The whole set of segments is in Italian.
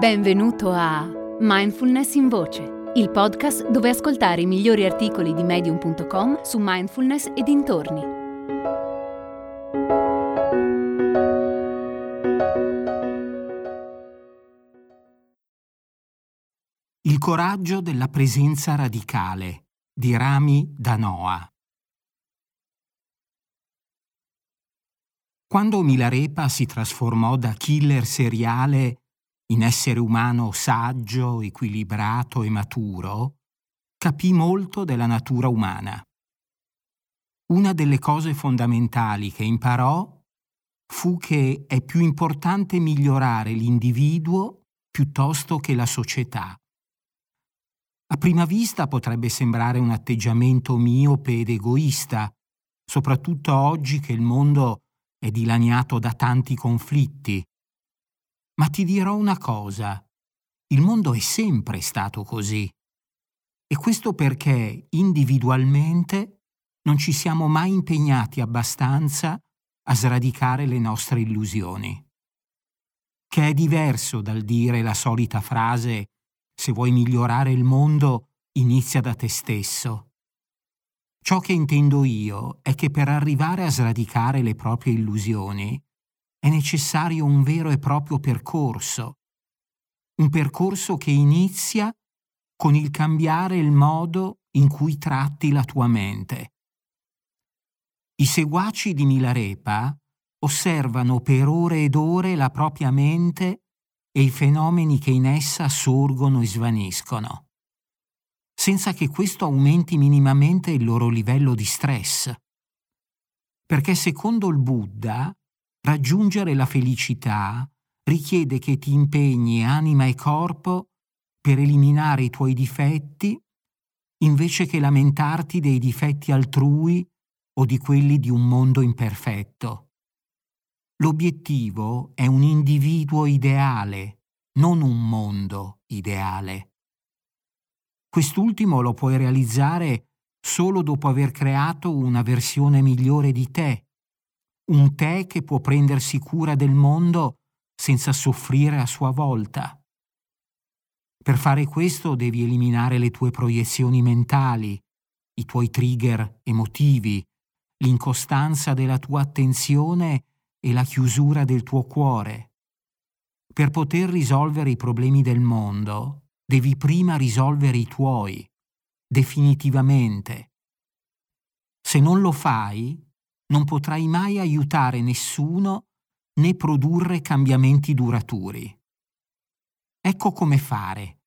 Benvenuto a Mindfulness in Voce, il podcast dove ascoltare i migliori articoli di medium.com su mindfulness e dintorni. Il coraggio della presenza radicale di Rami Danoa. Quando Milarepa si trasformò da killer seriale in essere umano saggio, equilibrato e maturo, capì molto della natura umana. Una delle cose fondamentali che imparò fu che è più importante migliorare l'individuo piuttosto che la società. A prima vista potrebbe sembrare un atteggiamento miope ed egoista, soprattutto oggi che il mondo è dilaniato da tanti conflitti ma ti dirò una cosa, il mondo è sempre stato così. E questo perché individualmente non ci siamo mai impegnati abbastanza a sradicare le nostre illusioni. Che è diverso dal dire la solita frase se vuoi migliorare il mondo inizia da te stesso. Ciò che intendo io è che per arrivare a sradicare le proprie illusioni è necessario un vero e proprio percorso, un percorso che inizia con il cambiare il modo in cui tratti la tua mente. I seguaci di Milarepa osservano per ore ed ore la propria mente e i fenomeni che in essa sorgono e svaniscono, senza che questo aumenti minimamente il loro livello di stress. Perché secondo il Buddha Raggiungere la felicità richiede che ti impegni anima e corpo per eliminare i tuoi difetti invece che lamentarti dei difetti altrui o di quelli di un mondo imperfetto. L'obiettivo è un individuo ideale, non un mondo ideale. Quest'ultimo lo puoi realizzare solo dopo aver creato una versione migliore di te, un te che può prendersi cura del mondo senza soffrire a sua volta. Per fare questo devi eliminare le tue proiezioni mentali, i tuoi trigger emotivi, l'incostanza della tua attenzione e la chiusura del tuo cuore. Per poter risolvere i problemi del mondo, devi prima risolvere i tuoi, definitivamente. Se non lo fai, non potrai mai aiutare nessuno né produrre cambiamenti duraturi. Ecco come fare.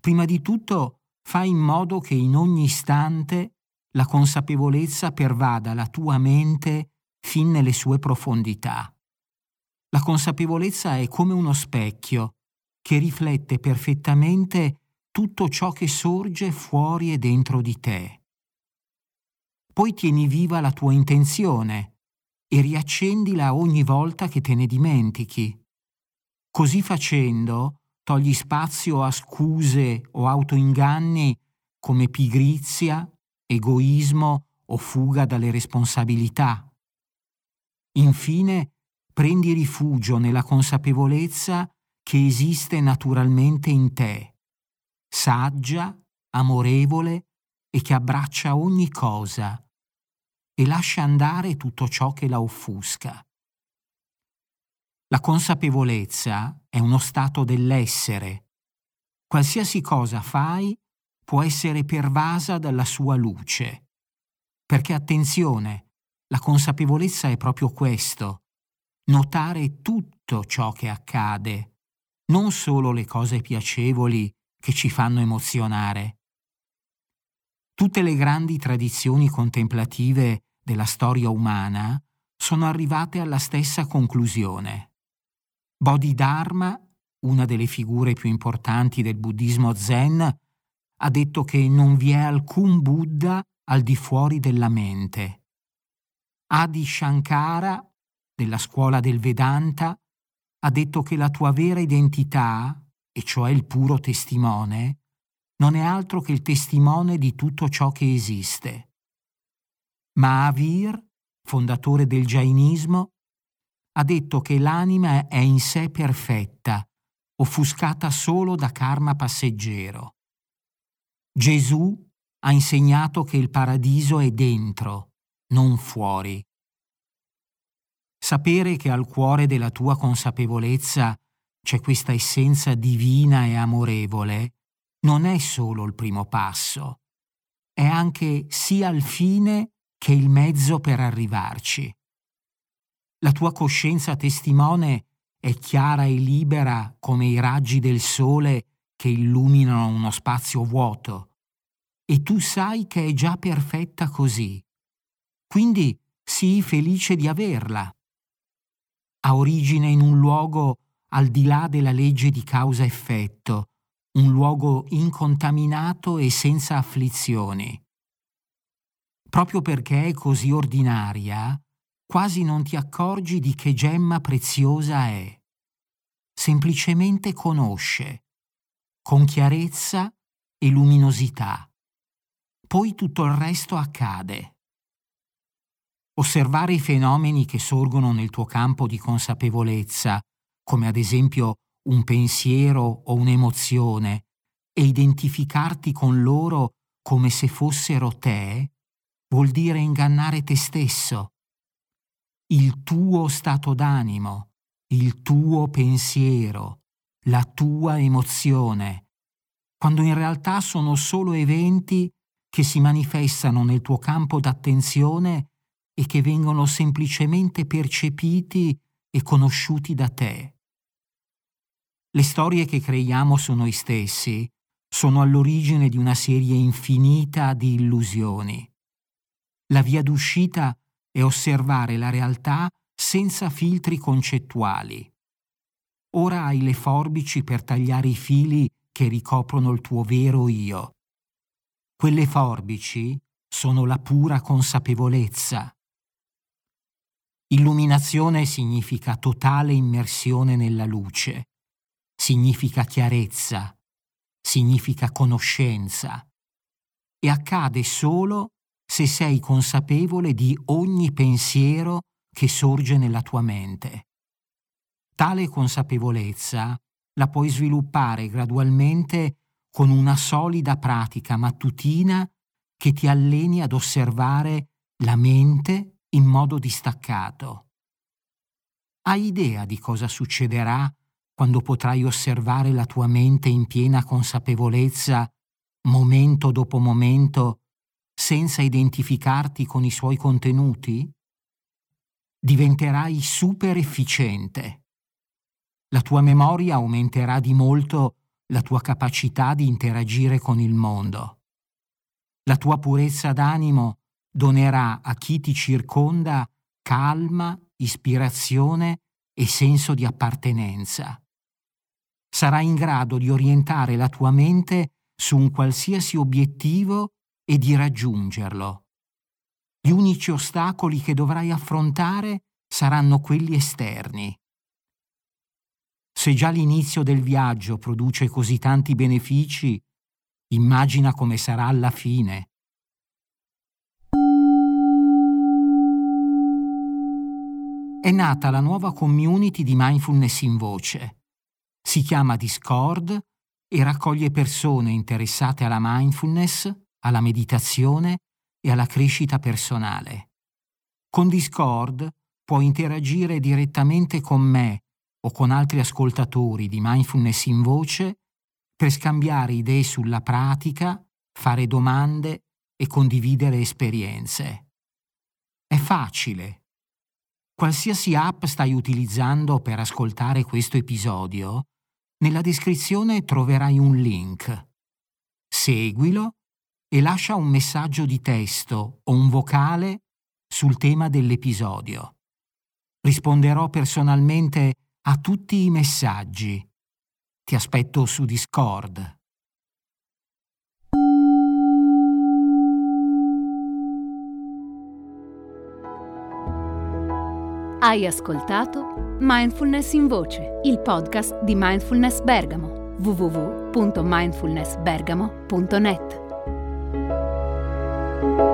Prima di tutto, fai in modo che in ogni istante la consapevolezza pervada la tua mente fin nelle sue profondità. La consapevolezza è come uno specchio che riflette perfettamente tutto ciò che sorge fuori e dentro di te poi tieni viva la tua intenzione e riaccendila ogni volta che te ne dimentichi. Così facendo togli spazio a scuse o autoinganni come pigrizia, egoismo o fuga dalle responsabilità. Infine, prendi rifugio nella consapevolezza che esiste naturalmente in te, saggia, amorevole e che abbraccia ogni cosa, e lascia andare tutto ciò che la offusca. La consapevolezza è uno stato dell'essere. Qualsiasi cosa fai può essere pervasa dalla sua luce. Perché attenzione, la consapevolezza è proprio questo, notare tutto ciò che accade, non solo le cose piacevoli che ci fanno emozionare. Tutte le grandi tradizioni contemplative della storia umana sono arrivate alla stessa conclusione. Bodhidharma, una delle figure più importanti del buddismo zen, ha detto che non vi è alcun Buddha al di fuori della mente. Adi Shankara, della scuola del Vedanta, ha detto che la tua vera identità, e cioè il puro testimone, non è altro che il testimone di tutto ciò che esiste. Mahavir, fondatore del Jainismo, ha detto che l'anima è in sé perfetta, offuscata solo da karma passeggero. Gesù ha insegnato che il paradiso è dentro, non fuori. Sapere che al cuore della tua consapevolezza c'è questa essenza divina e amorevole non è solo il primo passo, è anche sia il fine che il mezzo per arrivarci. La tua coscienza testimone è chiara e libera come i raggi del sole che illuminano uno spazio vuoto, e tu sai che è già perfetta così. Quindi sii felice di averla. Ha origine in un luogo al di là della legge di causa-effetto, un luogo incontaminato e senza afflizioni. Proprio perché è così ordinaria, quasi non ti accorgi di che gemma preziosa è. Semplicemente conosce, con chiarezza e luminosità. Poi tutto il resto accade. Osservare i fenomeni che sorgono nel tuo campo di consapevolezza, come ad esempio un pensiero o un'emozione, e identificarti con loro come se fossero te, vuol dire ingannare te stesso. Il tuo stato d'animo, il tuo pensiero, la tua emozione, quando in realtà sono solo eventi che si manifestano nel tuo campo d'attenzione e che vengono semplicemente percepiti e conosciuti da te. Le storie che creiamo su noi stessi sono all'origine di una serie infinita di illusioni. La via d'uscita è osservare la realtà senza filtri concettuali. Ora hai le forbici per tagliare i fili che ricoprono il tuo vero io. Quelle forbici sono la pura consapevolezza. Illuminazione significa totale immersione nella luce, significa chiarezza, significa conoscenza e accade solo se sei consapevole di ogni pensiero che sorge nella tua mente. Tale consapevolezza la puoi sviluppare gradualmente con una solida pratica mattutina che ti alleni ad osservare la mente in modo distaccato. Hai idea di cosa succederà quando potrai osservare la tua mente in piena consapevolezza, momento dopo momento, senza identificarti con i suoi contenuti? Diventerai super efficiente. La tua memoria aumenterà di molto la tua capacità di interagire con il mondo. La tua purezza d'animo donerà a chi ti circonda calma, ispirazione e senso di appartenenza. Sarai in grado di orientare la tua mente su un qualsiasi obiettivo e di raggiungerlo. Gli unici ostacoli che dovrai affrontare saranno quelli esterni. Se già l'inizio del viaggio produce così tanti benefici, immagina come sarà alla fine. È nata la nuova community di mindfulness in voce. Si chiama Discord e raccoglie persone interessate alla mindfulness, alla meditazione e alla crescita personale. Con Discord puoi interagire direttamente con me o con altri ascoltatori di mindfulness in voce per scambiare idee sulla pratica, fare domande e condividere esperienze. È facile. Qualsiasi app stai utilizzando per ascoltare questo episodio, nella descrizione troverai un link. Seguilo e lascia un messaggio di testo o un vocale sul tema dell'episodio. Risponderò personalmente a tutti i messaggi. Ti aspetto su Discord. Hai ascoltato Mindfulness in Voce, il podcast di Mindfulness Bergamo www.mindfulnessbergamo.net Bye.